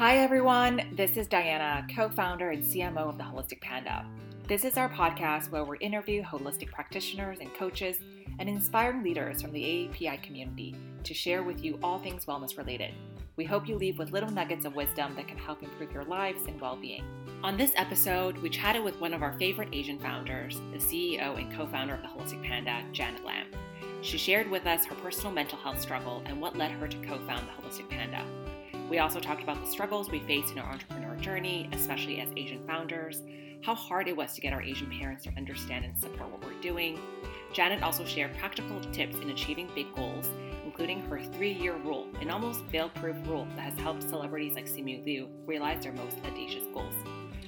Hi, everyone. This is Diana, co founder and CMO of the Holistic Panda. This is our podcast where we interview holistic practitioners and coaches and inspiring leaders from the AAPI community to share with you all things wellness related. We hope you leave with little nuggets of wisdom that can help improve your lives and well being. On this episode, we chatted with one of our favorite Asian founders, the CEO and co founder of the Holistic Panda, Janet Lam. She shared with us her personal mental health struggle and what led her to co found the Holistic Panda. We also talked about the struggles we face in our entrepreneur journey, especially as Asian founders, how hard it was to get our Asian parents to understand and support what we're doing. Janet also shared practical tips in achieving big goals, including her three year rule, an almost fail proof rule that has helped celebrities like Simu Liu realize their most audacious goals.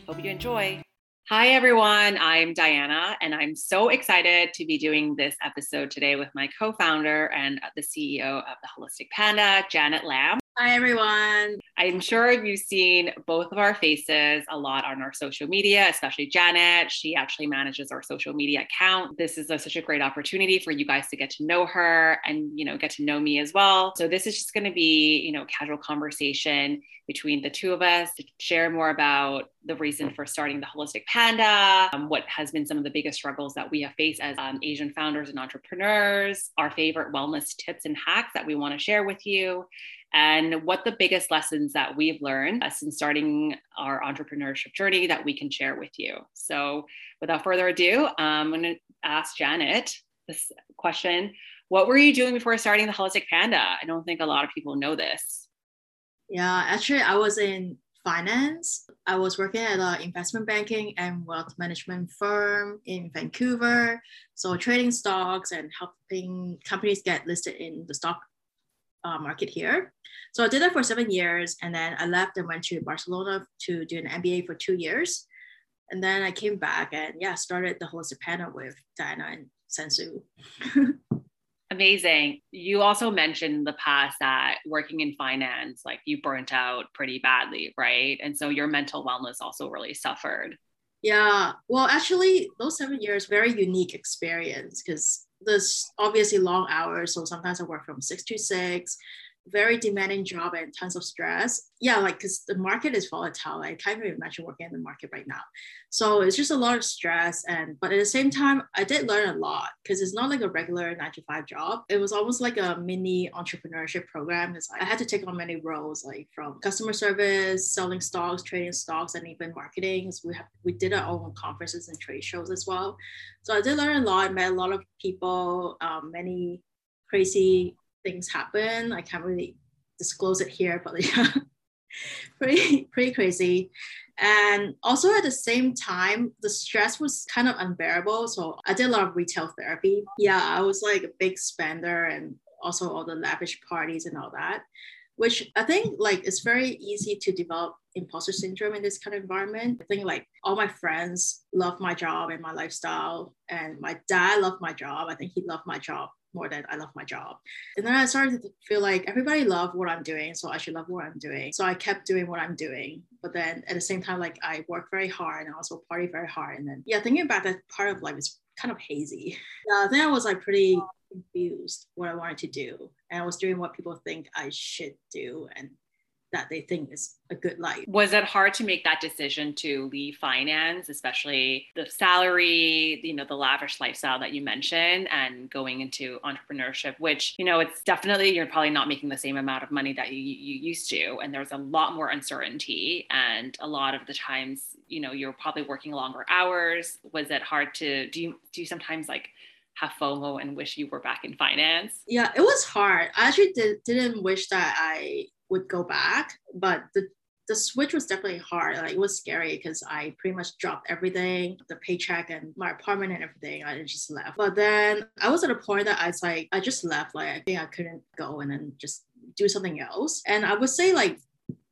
Hope you enjoy. Hi, everyone. I'm Diana, and I'm so excited to be doing this episode today with my co founder and the CEO of the Holistic Panda, Janet Lam. Hi, everyone. I'm sure you've seen both of our faces a lot on our social media, especially Janet. She actually manages our social media account. This is a, such a great opportunity for you guys to get to know her and, you know, get to know me as well. So this is just going to be, you know, casual conversation between the two of us to share more about the reason for starting the Holistic Panda, um, what has been some of the biggest struggles that we have faced as um, Asian founders and entrepreneurs, our favorite wellness tips and hacks that we want to share with you and what the biggest lessons that we've learned uh, since starting our entrepreneurship journey that we can share with you. So, without further ado, I'm going to ask Janet this question What were you doing before starting the Holistic Panda? I don't think a lot of people know this. Yeah, actually, I was in finance. I was working at an investment banking and wealth management firm in Vancouver. So, trading stocks and helping companies get listed in the stock uh, market here. So I did that for seven years, and then I left and went to Barcelona to do an MBA for two years, and then I came back and yeah, started the holistic Panda with Diana and Sang Soo. Amazing. You also mentioned in the past that working in finance, like you burnt out pretty badly, right? And so your mental wellness also really suffered. Yeah. Well, actually, those seven years, very unique experience because there's obviously long hours. So sometimes I work from six to six, very demanding job and tons of stress. Yeah, like because the market is volatile. I can't even imagine working in the market right now. So it's just a lot of stress. And but at the same time, I did learn a lot because it's not like a regular nine to five job. It was almost like a mini entrepreneurship program. Because I had to take on many roles, like from customer service, selling stocks, trading stocks, and even marketing. So we have we did our own conferences and trade shows as well. So I did learn a lot. Met a lot of people. Um, many crazy things happen. I can't really disclose it here, but yeah, pretty pretty crazy. And also at the same time, the stress was kind of unbearable. So I did a lot of retail therapy. Yeah, I was like a big spender and also all the lavish parties and all that, which I think like it's very easy to develop imposter syndrome in this kind of environment. I think like all my friends love my job and my lifestyle, and my dad loved my job. I think he loved my job more than I love my job. And then I started to feel like everybody loved what I'm doing, so I should love what I'm doing. So I kept doing what I'm doing. But then at the same time, like I work very hard and also party very hard. And then yeah, thinking about that part of life is kind of hazy. Yeah, uh, then I was like pretty confused what I wanted to do. And I was doing what people think I should do. And that they think is a good life. Was it hard to make that decision to leave finance, especially the salary, you know, the lavish lifestyle that you mentioned and going into entrepreneurship, which, you know, it's definitely you're probably not making the same amount of money that you, you used to. And there's a lot more uncertainty. And a lot of the times, you know, you're probably working longer hours. Was it hard to do you do you sometimes like have FOMO and wish you were back in finance? Yeah, it was hard. I actually did, didn't wish that I would go back, but the the switch was definitely hard. Like it was scary because I pretty much dropped everything, the paycheck and my apartment and everything. I just left. But then I was at a point that I was like, I just left. Like I think I couldn't go and then just do something else. And I would say like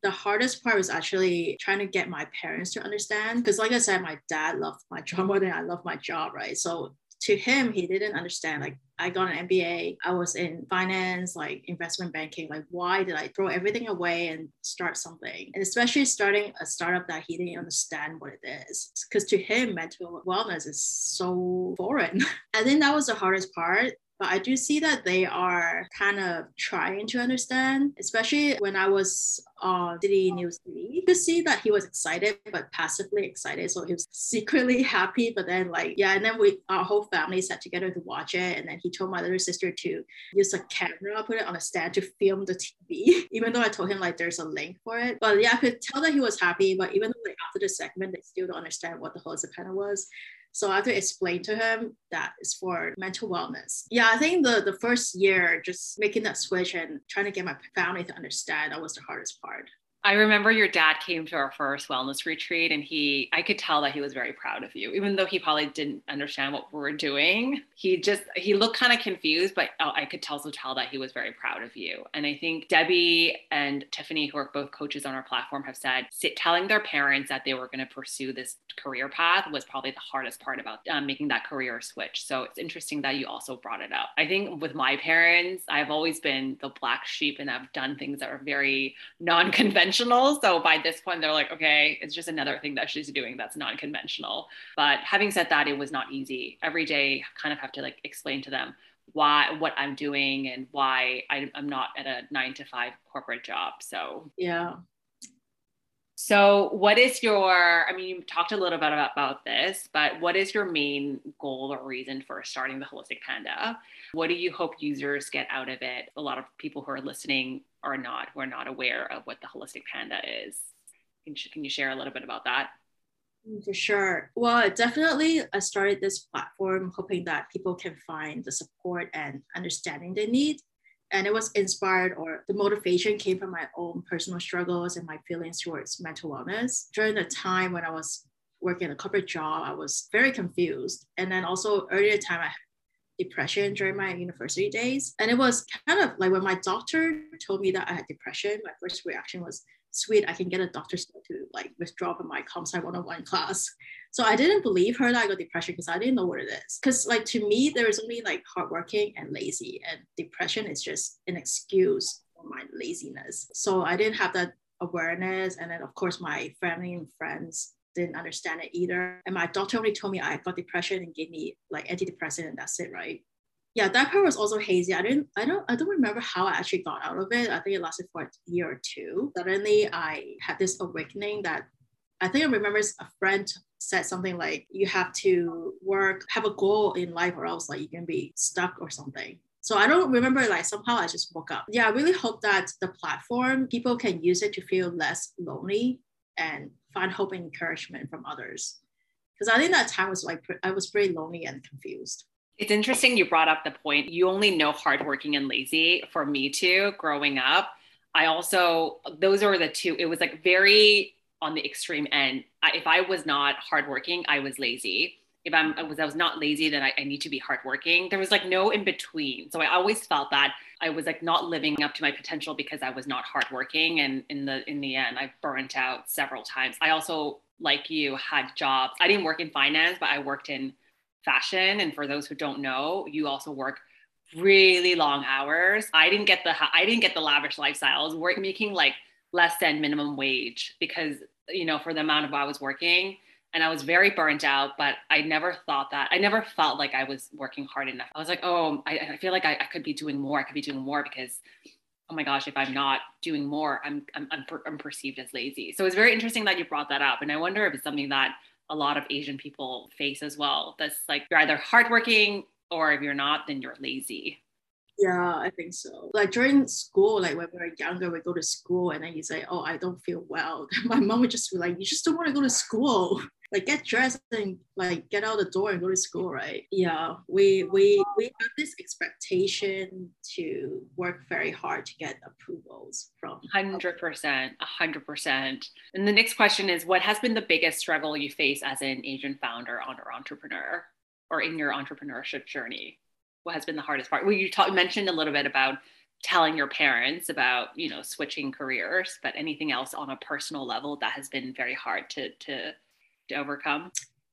the hardest part was actually trying to get my parents to understand because like i said my dad loved my job more than i love my job right so to him, he didn't understand. Like, I got an MBA, I was in finance, like investment banking. Like, why did I throw everything away and start something? And especially starting a startup that he didn't understand what it is. Because to him, mental wellness is so foreign. I think that was the hardest part but I do see that they are kind of trying to understand, especially when I was on City News TV. You could see that he was excited, but passively excited. So he was secretly happy, but then like, yeah, and then we, our whole family sat together to watch it. And then he told my little sister to use a camera, put it on a stand to film the TV, even though I told him like there's a link for it. But yeah, I could tell that he was happy, but even though like after the segment, they still don't understand what the holistic panda was. So I have to explain to him that it's for mental wellness. Yeah, I think the, the first year, just making that switch and trying to get my family to understand, that was the hardest part. I remember your dad came to our first wellness retreat and he I could tell that he was very proud of you even though he probably didn't understand what we were doing. He just he looked kind of confused but I could also tell that he was very proud of you. And I think Debbie and Tiffany who are both coaches on our platform have said telling their parents that they were going to pursue this career path was probably the hardest part about um, making that career switch. So it's interesting that you also brought it up. I think with my parents I've always been the black sheep and I've done things that are very non-conventional conventional. So by this point, they're like, okay, it's just another thing that she's doing that's non conventional. But having said that, it was not easy. Every day, kind of have to like explain to them why what I'm doing and why I, I'm not at a nine to five corporate job. So yeah. So, what is your? I mean, you talked a little bit about, about this, but what is your main goal or reason for starting the Holistic Panda? What do you hope users get out of it? A lot of people who are listening are not, who are not aware of what the Holistic Panda is. Can, can you share a little bit about that? Mm, for sure. Well, definitely, I started this platform hoping that people can find the support and understanding they need. And it was inspired, or the motivation came from my own personal struggles and my feelings towards mental wellness. During the time when I was working a corporate job, I was very confused. And then also earlier time, I depression during my university days. And it was kind of like when my doctor told me that I had depression, my first reaction was, sweet, I can get a doctor's note to like withdraw from my comp sci 101 class. So I didn't believe her that I got depression because I didn't know what it is. Because like to me, there is only like hardworking and lazy, and depression is just an excuse for my laziness. So I didn't have that awareness. And then of course my family and friends didn't understand it either. And my doctor only told me I got depression and gave me like antidepressant and that's it, right? Yeah, that part was also hazy. I didn't, I don't, I don't remember how I actually got out of it. I think it lasted for a year or two. Suddenly, I had this awakening that I think I remember a friend said something like, "You have to work, have a goal in life, or else like you can be stuck or something." So I don't remember like somehow I just woke up. Yeah, I really hope that the platform people can use it to feel less lonely and find hope and encouragement from others. Because I think that time was like I was pretty lonely and confused. It's interesting you brought up the point. You only know hardworking and lazy. For me too, growing up, I also those are the two. It was like very on the extreme end. I, if I was not hardworking, I was lazy. If I'm, I was, I was not lazy, then I, I need to be hardworking. There was like no in between. So I always felt that I was like not living up to my potential because I was not hardworking. And in the in the end, I burnt out several times. I also, like you, had jobs. I didn't work in finance, but I worked in fashion. And for those who don't know, you also work really long hours. I didn't get the I didn't get the lavish lifestyles. Work making like less than minimum wage because you know for the amount of I was working and I was very burnt out, but I never thought that. I never felt like I was working hard enough. I was like, oh, I, I feel like I, I, could be doing more. I could be doing more because, oh my gosh, if I'm not doing more, I'm, I'm, I'm, per, I'm perceived as lazy. So it's very interesting that you brought that up. And I wonder if it's something that a lot of Asian people face as well. That's like, you're either hardworking or if you're not, then you're lazy. Yeah, I think so. Like during school, like when we were younger, we go to school and then you say, Oh, I don't feel well. My mom would just be like, You just don't want to go to school like get dressed and like get out the door and go to school right? Yeah we we we have this expectation to work very hard to get approvals from 100% 100% and the next question is what has been the biggest struggle you face as an asian founder on or entrepreneur or in your entrepreneurship journey? What has been the hardest part? Well you talk, mentioned a little bit about telling your parents about you know switching careers but anything else on a personal level that has been very hard to to to overcome?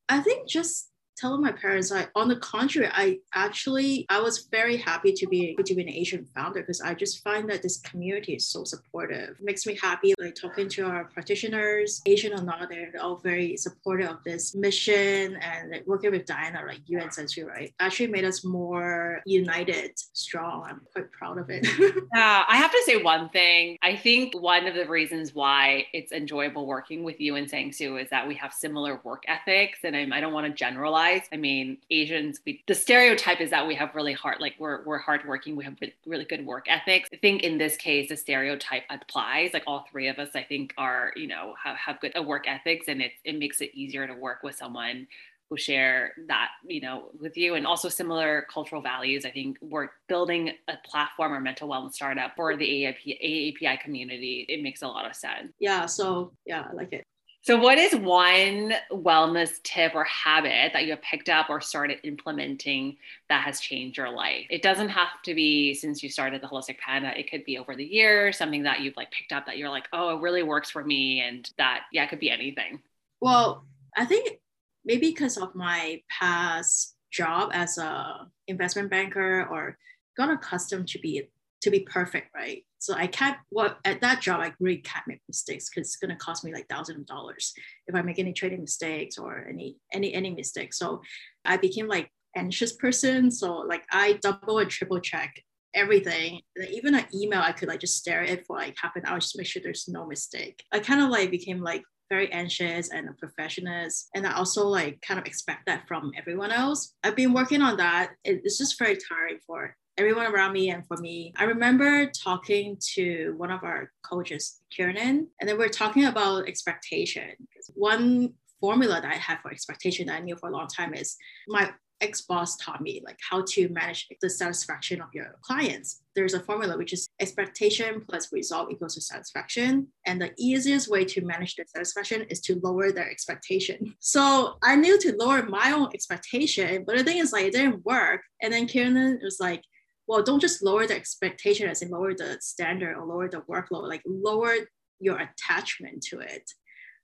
I think just telling my parents, I on the contrary, I actually I was very happy to be to be an Asian founder because I just find that this community is so supportive. It makes me happy like talking to our practitioners, Asian or not, they're all very supportive of this mission and like, working with Diana, like you and Sang Soo, right? Actually made us more united, strong. I'm quite proud of it. yeah, I have to say one thing. I think one of the reasons why it's enjoyable working with you and Sang Soo is that we have similar work ethics, and I, I don't want to generalize I mean, Asians, we, the stereotype is that we have really hard, like we're, we're hardworking, we have really good work ethics. I think in this case, the stereotype applies. Like all three of us, I think, are, you know, have, have good uh, work ethics and it, it makes it easier to work with someone who share that you know with you and also similar cultural values i think we're building a platform or mental wellness startup for the AAP, aapi community it makes a lot of sense yeah so yeah i like it so, what is one wellness tip or habit that you have picked up or started implementing that has changed your life? It doesn't have to be since you started the Holistic Panda. It could be over the years, something that you've like picked up that you're like, oh, it really works for me, and that yeah, it could be anything. Well, I think maybe because of my past job as a investment banker or got accustomed to be to be perfect, right? So I can't, well, at that job, I really can't make mistakes because it's going to cost me like thousands of dollars if I make any trading mistakes or any, any, any mistakes. So I became like anxious person. So like I double and triple check everything. even an email, I could like just stare at it for like half an hour just to make sure there's no mistake. I kind of like became like very anxious and a perfectionist. And I also like kind of expect that from everyone else. I've been working on that. It's just very tiring for everyone around me and for me. I remember talking to one of our coaches, Kiernan, and then we are talking about expectation. One formula that I have for expectation that I knew for a long time is my ex-boss taught me like how to manage the satisfaction of your clients. There's a formula which is expectation plus result equals to satisfaction. And the easiest way to manage the satisfaction is to lower their expectation. So I knew to lower my own expectation, but the thing is like it didn't work. And then Kiernan was like, well, don't just lower the expectation as in lower the standard or lower the workload, like lower your attachment to it.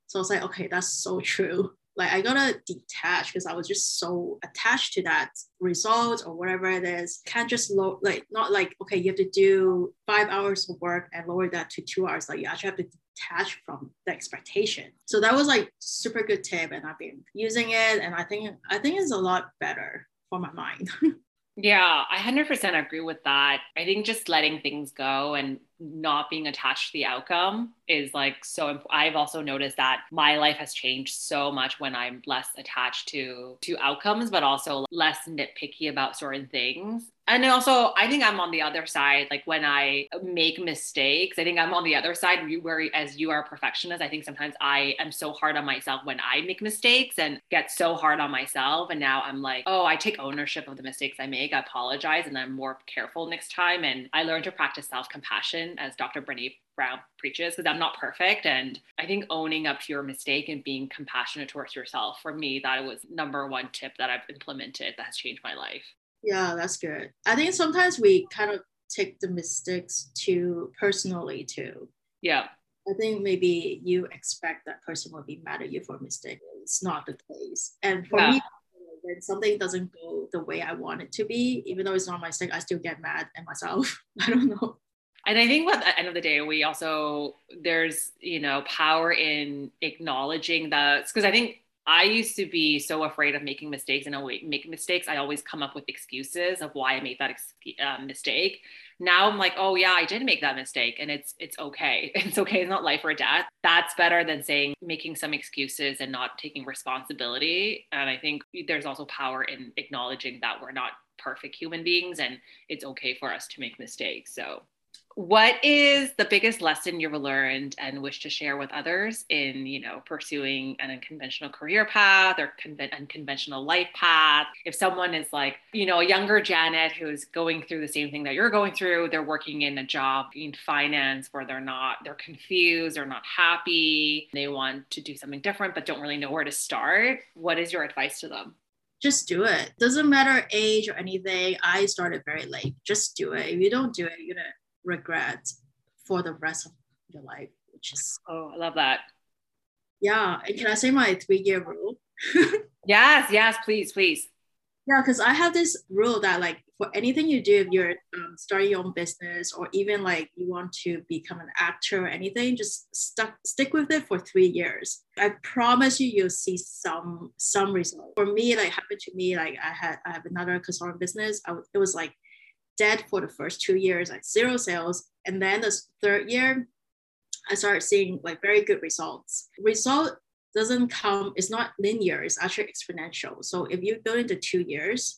So I was like, okay, that's so true. Like I gotta detach because I was just so attached to that result or whatever it is. Can't just low like not like okay, you have to do five hours of work and lower that to two hours. Like you actually have to detach from the expectation. So that was like super good tip, and I've been using it, and I think I think it's a lot better for my mind. Yeah, I 100% agree with that. I think just letting things go and not being attached to the outcome is like so imp- I've also noticed that my life has changed so much when I'm less attached to to outcomes but also less nitpicky about certain things. And also i think i'm on the other side like when i make mistakes i think i'm on the other side where as you are a perfectionist i think sometimes i am so hard on myself when i make mistakes and get so hard on myself. And now i'm like oh i take ownership of the mistakes i make i apologize and i'm more careful next time. And i learn to practice self-compassion as dr brene brown preaches because i'm not perfect and i think owning up to your mistake and being compassionate towards yourself for me that was number one tip that i've implemented that has changed my life yeah, that's good. I think sometimes we kind of take the mistakes too personally too. Yeah. I think maybe you expect that person will be mad at you for a mistake. It's not the case. And for yeah. me, when something doesn't go the way I want it to be, even though it's not my mistake, I still get mad at myself. I don't know. And I think at the end of the day, we also there's you know power in acknowledging that because I think I used to be so afraid of making mistakes and always making mistakes. I always come up with excuses of why I made that ex- uh, mistake. Now I'm like, oh yeah, I did make that mistake, and it's it's okay. It's okay. It's not life or death. That's better than saying making some excuses and not taking responsibility. And I think there's also power in acknowledging that we're not perfect human beings, and it's okay for us to make mistakes. So what is the biggest lesson you've learned and wish to share with others in you know pursuing an unconventional career path or conven- unconventional life path? If someone is like you know a younger janet who's going through the same thing that you're going through they're working in a job in finance where they're not they're confused or not happy they want to do something different but don't really know where to start what is your advice to them? Just do it. Doesn't matter age or anything. I started very late. Just do it. If you don't do it you're gonna regret for the rest of your life, which is oh, I love that. Yeah, and can I say my three year rule? Yes, yes, please, please. Yeah, because I have this rule that like for anything you do, if you're um, starting your own business or even like you want to become an actor or anything, just stuck stick with it for three years. I promise you, you'll see some some result. For me, like happened to me, like I had I have another consulting business. I it was like dead for the first two years, like zero sales, and then the third year, I started seeing like very good results. Result doesn't come, it's not linear, it's actually exponential. So if you go into two years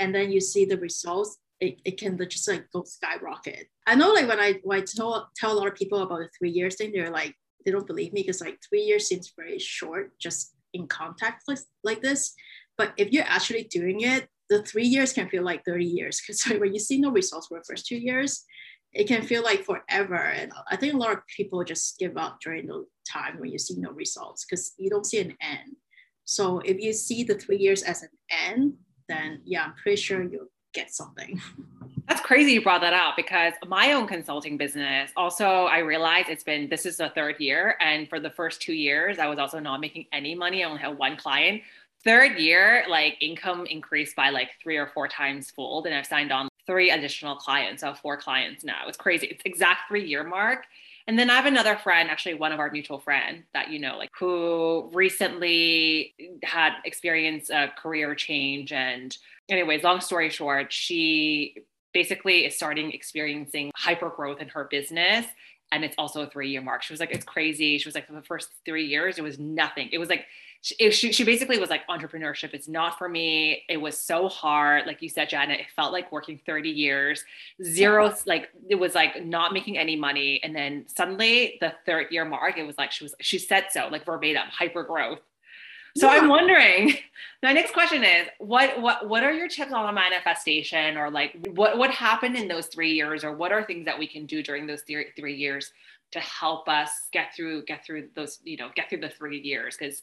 and then you see the results, it, it can just like go skyrocket. I know like when I when I tell tell a lot of people about the three years thing, they're like, they don't believe me because like three years seems very short just in context like, like this. But if you're actually doing it, the three years can feel like 30 years because when you see no results for the first two years, it can feel like forever. And I think a lot of people just give up during the time when you see no results because you don't see an end. So if you see the three years as an end, then yeah, I'm pretty sure you'll get something. That's crazy you brought that up because my own consulting business, also, I realized it's been this is the third year. And for the first two years, I was also not making any money. I only had one client. Third year, like income increased by like three or four times fold. And I've signed on three additional clients. Have four clients now. It's crazy. It's exact three year mark. And then I have another friend, actually one of our mutual friend that you know, like who recently had experienced a career change. And anyways, long story short, she basically is starting experiencing hyper growth in her business. And it's also a three year mark. She was like, it's crazy. She was like, for the first three years, it was nothing. It was like she, she, she basically was like entrepreneurship is not for me. It was so hard. Like you said janet it felt like working 30 years. Zero like it was like not making any money. And then suddenly the third year mark it was like she was she said so like verbatim hyper growth so yeah. i'm wondering my next question is what what what are your tips on a manifestation or like what what happened in those three years or what are things that we can do during those three, three years to help us get through get through those you know get through the three years? Because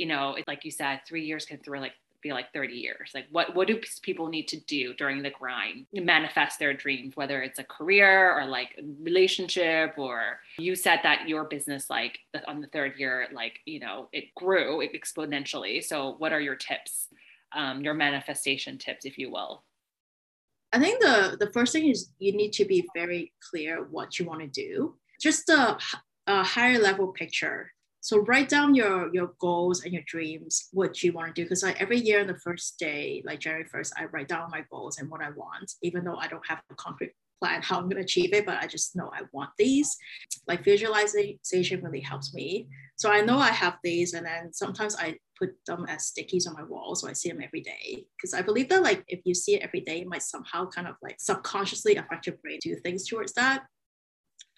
you know, like you said, three years can throw like be like 30 years. Like what what do people need to do during the grind to manifest their dreams whether it's a career or like relationship or you said that your business like on the third year like you know it grew exponentially. So what are your tips um, your manifestation tips if you will? I think the the first thing is you need to be very clear what you want to do. Just a, a higher level picture so write down your your goals and your dreams what you want to do because like every year on the first day like january 1st i write down my goals and what i want even though i don't have a concrete plan how i'm going to achieve it but i just know i want these. Like visualization really helps me. So i know i have these and then sometimes i put them as stickies on my wall so i see them every day. Because i believe that like if you see it every day it might somehow kind of like subconsciously affect your brain do things towards that.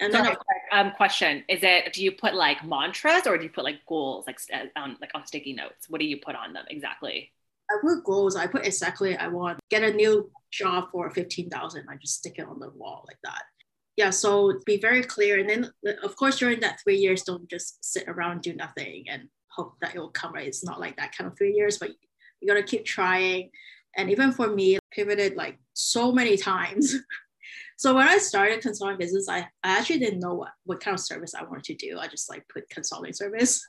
And then, um, question: Is it? Do you put like mantras or do you put like goals, like on like on sticky notes? What do you put on them exactly? I put goals. I put exactly. I want get a new job for fifteen thousand. I just stick it on the wall like that. Yeah. So be very clear, and then of course during that three years, don't just sit around do nothing and hope that it will come right. It's not like that kind of three years, but you gotta keep trying. And even for me, pivoted like so many times So when I started consulting business, I, I actually didn't know what, what kind of service I wanted to do. I just like put consulting service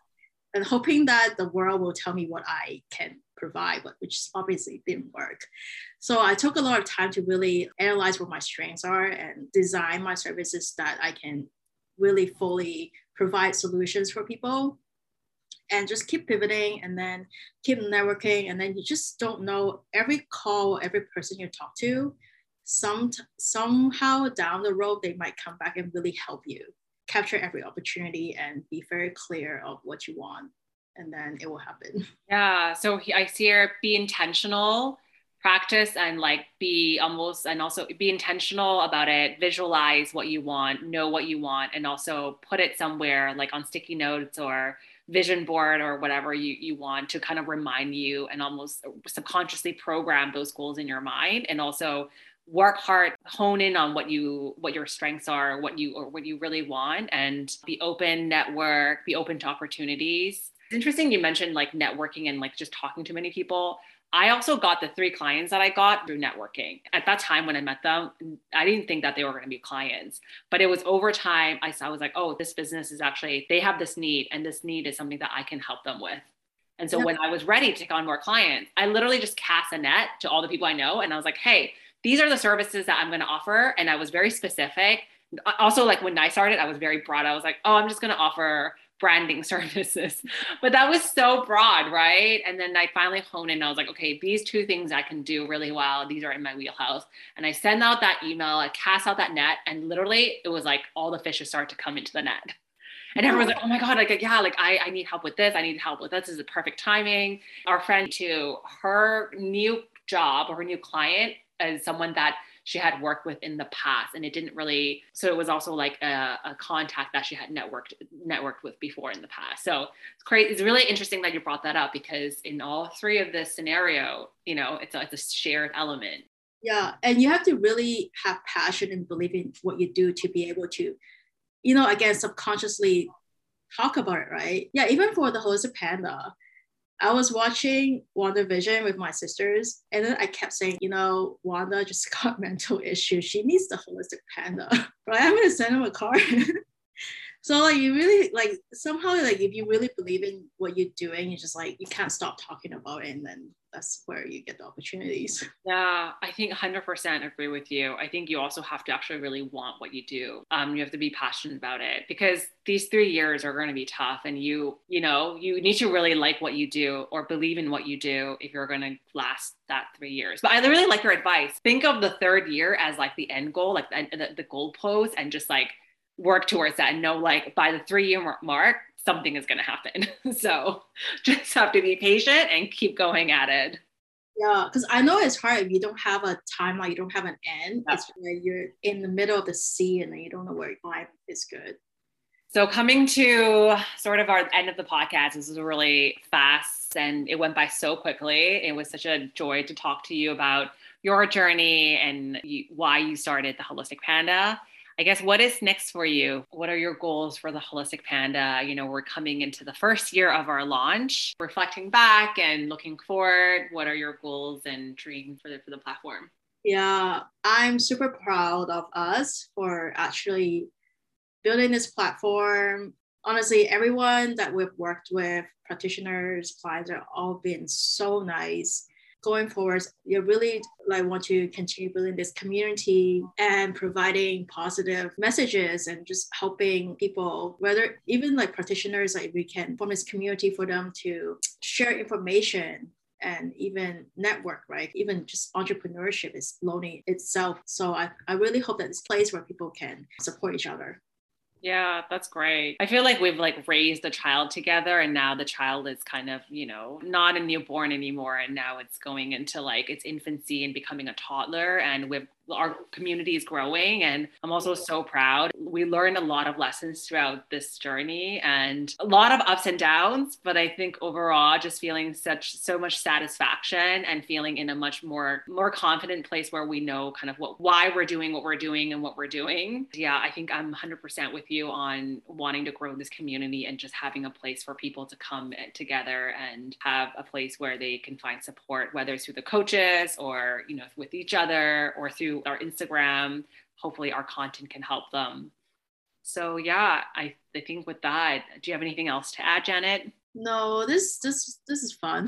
and hoping that the world will tell me what I can provide, but which obviously didn't work. So I took a lot of time to really analyze what my strengths are and design my services that I can really fully provide solutions for people and just keep pivoting and then keep networking and then you just don't know every call every person you talk to some somehow down the road they might come back and really help you capture every opportunity and be very clear of what you want and then it will happen. Yeah so i see here be intentional practice and like be almost and also be intentional about it visualize what you want know what you want and also put it somewhere like on sticky notes or vision board or whatever you, you want to kind of remind you and almost subconsciously program those goals in your mind and also work hard hone in on what you what your strengths are what you or what you really want and be open network be open to opportunities it's interesting you mentioned like networking and like just talking to many people I also got the three clients that I got through networking. At that time when I met them, I didn't think that they were going to be clients, but it was over time I saw I was like, oh, this business is actually they have this need and this need is something that I can help them with And so when I was ready to take on more clients, I literally just cast a net to all the people I know. And I was like, hey, these are the services that I'm going to offer. And I was very specific. Also, like when I started, I was very broad. I was like, oh, I'm just going to offer branding services. But that was so broad, right? And then I finally honed in. I was like, okay, these two things I can do really well. These are in my wheelhouse. And I send out that email, I cast out that net, and literally it was like all the fishes start to come into the net. And everyone's like, oh my God, like, yeah, like I, I need help with this. I need help with this. This is the perfect timing. Our friend too, her new job or her new client is someone that she had worked with in the past and it didn't really so it was also like a, a, contact that she had networked networked with before in the past. So it's great it's really interesting that you brought that up because in all three of this scenario you know it's a, it's a shared element. Yeah and you have to really have passion and believe in what you do to be able to you know again subconsciously talk about it right? Yeah even for the holistic panda I was watching WandaVision with my sisters, and then I kept saying, you know, Wanda just got mental issues. She needs the holistic panda, right? I'm gonna send him a card. so like you really like somehow like if you really believe in what you're doing, you just like you can't stop talking about it, and then that's where you get the opportunities. Yeah, I think 100% agree with you. I think you also have to actually really want what you do. Um, you have to be passionate about it because these three years are going to be tough, and you, you know, you need to really like what you do or believe in what you do if you're going to last that three years. But I really like your advice. Think of the third year as like the end goal, like the, the, the goal post, and just like work towards that and know like by the three year mark something is going to happen. so just have to be patient and keep going at it. Yeah, because I know it's hard if you don't have a timeline, you don't have an end. Yeah. It's where you're in the middle of the sea and you don't know where life is good. So coming to sort of our end of the podcast, this is really fast and it went by so quickly. It was such a joy to talk to you about your journey and you, why you started the Holistic Panda. I guess what is next for you? What are your goals for the Holistic Panda? You know, we're coming into the first year of our launch, reflecting back and looking forward. What are your goals and dreams for the, for the platform? Yeah, I'm super proud of us for actually building this platform. Honestly, everyone that we've worked with, practitioners, clients, are all been so nice going forward, you really like want to continue building this community and providing positive messages and just helping people, whether even like practitioners, like we can form this community for them to share information and even network, right? Even just entrepreneurship is lonely itself. So I, I really hope that this place where people can support each other. Yeah, that's great. I feel like we've like raised a child together and now the child is kind of, you know, not a newborn anymore and now it's going into like its infancy and becoming a toddler and we've our community is growing and i'm also so proud. We learned a lot of lessons throughout this journey and a lot of ups and downs but i think overall just feeling such so much satisfaction and feeling in a much more more confident place where we know kind of what why we're doing what we're doing and what we're doing. Yeah i think i'm 100% with you on wanting to grow this community and just having a place for people to come together and have a place where they can find support whether it's through the coaches or you know with each other or through our Instagram. Hopefully, our content can help them. So yeah, I, I think with that, do you have anything else to add, Janet? No, this this this is fun.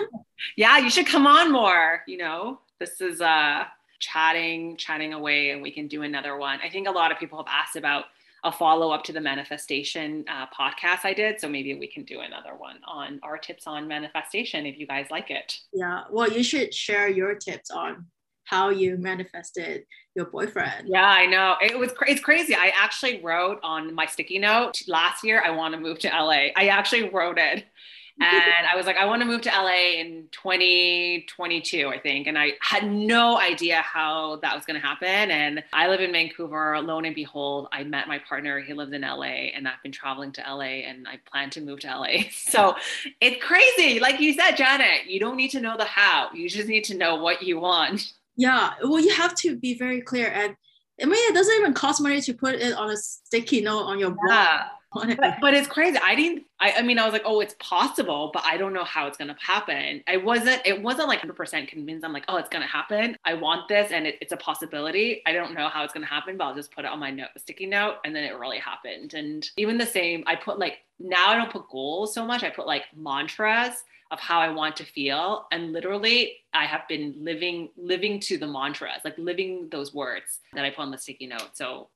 yeah, you should come on more. You know, this is uh chatting, chatting away, and we can do another one. I think a lot of people have asked about a follow up to the manifestation uh, podcast I did. So maybe we can do another one on our tips on manifestation if you guys like it. Yeah, well, you should share your tips on how you manifested your boyfriend. Yeah, I know. It was it's crazy. I actually wrote on my sticky note last year I want to move to LA. I actually wrote it. And I was like, I want to move to LA in 2022, I think. And I had no idea how that was going to happen. And I live in Vancouver. Lo and behold, I met my partner. He lives in LA, and I've been traveling to LA, and I plan to move to LA. So it's crazy. Like you said, Janet, you don't need to know the how. You just need to know what you want yeah well you have to be very clear and I mean, it doesn't even cost money to put it on a sticky note on your. Yeah. But, but it's crazy. I didn't. I, I mean, I was like, oh, it's possible, but I don't know how it's gonna happen. I wasn't. It wasn't like 100% convinced. I'm like, oh, it's gonna happen. I want this, and it, it's a possibility. I don't know how it's gonna happen, but I'll just put it on my note, sticky note, and then it really happened. And even the same, I put like now I don't put goals so much. I put like mantras of how I want to feel. And literally I have been living, living to the mantras, like living those words that I put on the sticky note. So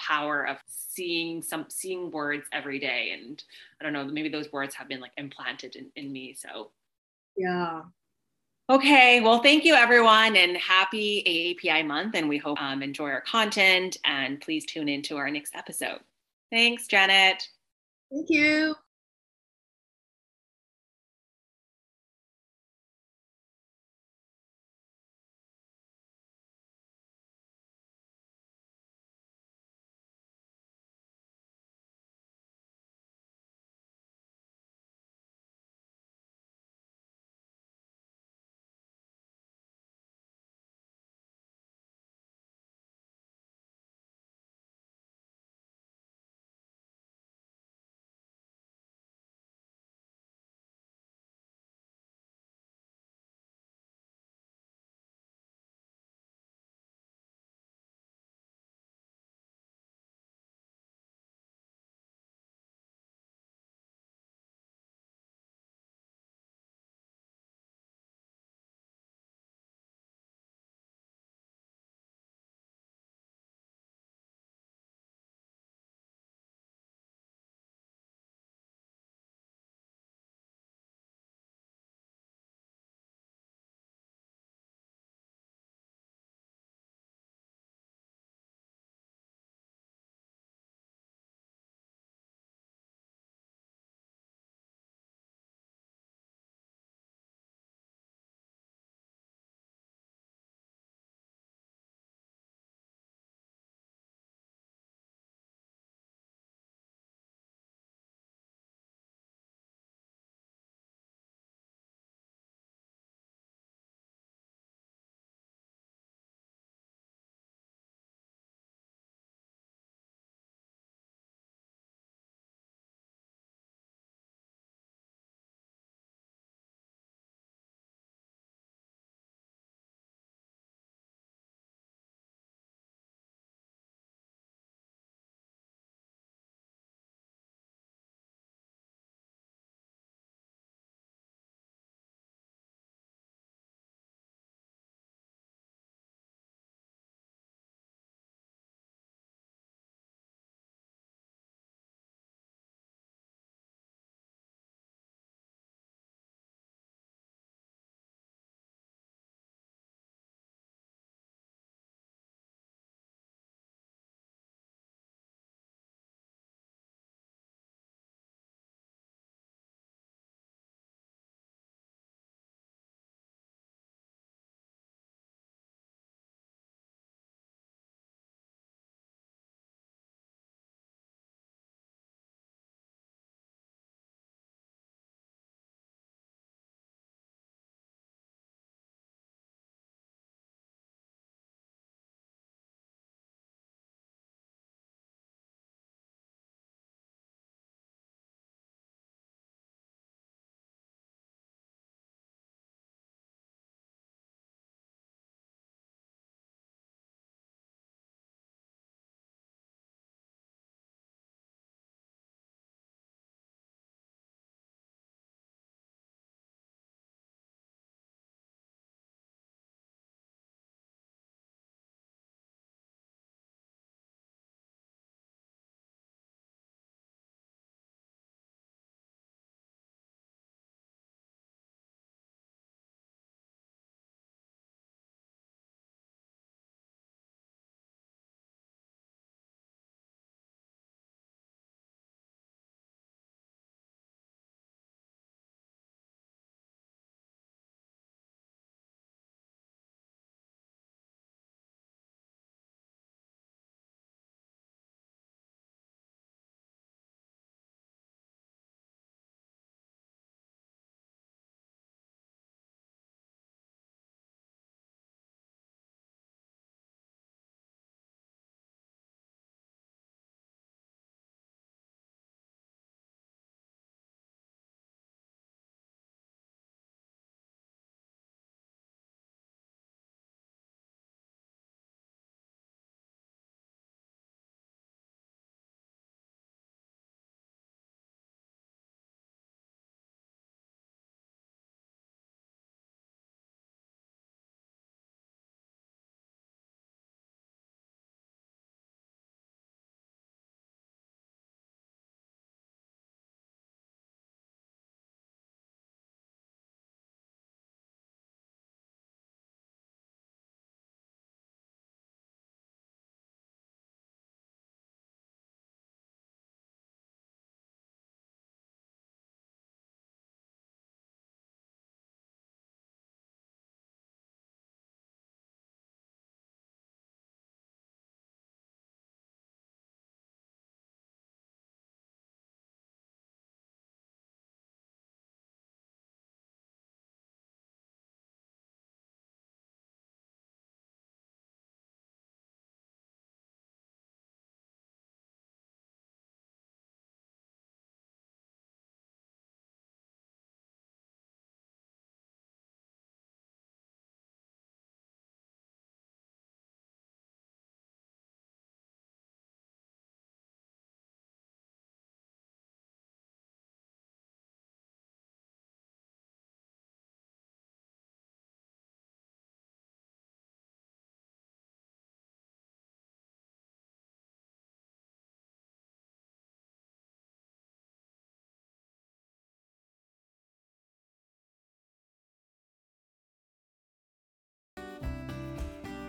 power of seeing some seeing words every day. And I don't know, maybe those words have been like implanted in, in me. So yeah. Okay, well, thank you everyone and happy AAPI month. And we hope um, enjoy our content and please tune in to our next episode. Thanks, Janet. Thank you.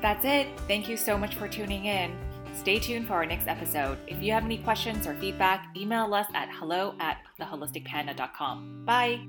That's it. Thank you so much for tuning in. Stay tuned for our next episode. If you have any questions or feedback, email us at hello at theholisticpanda.com. Bye.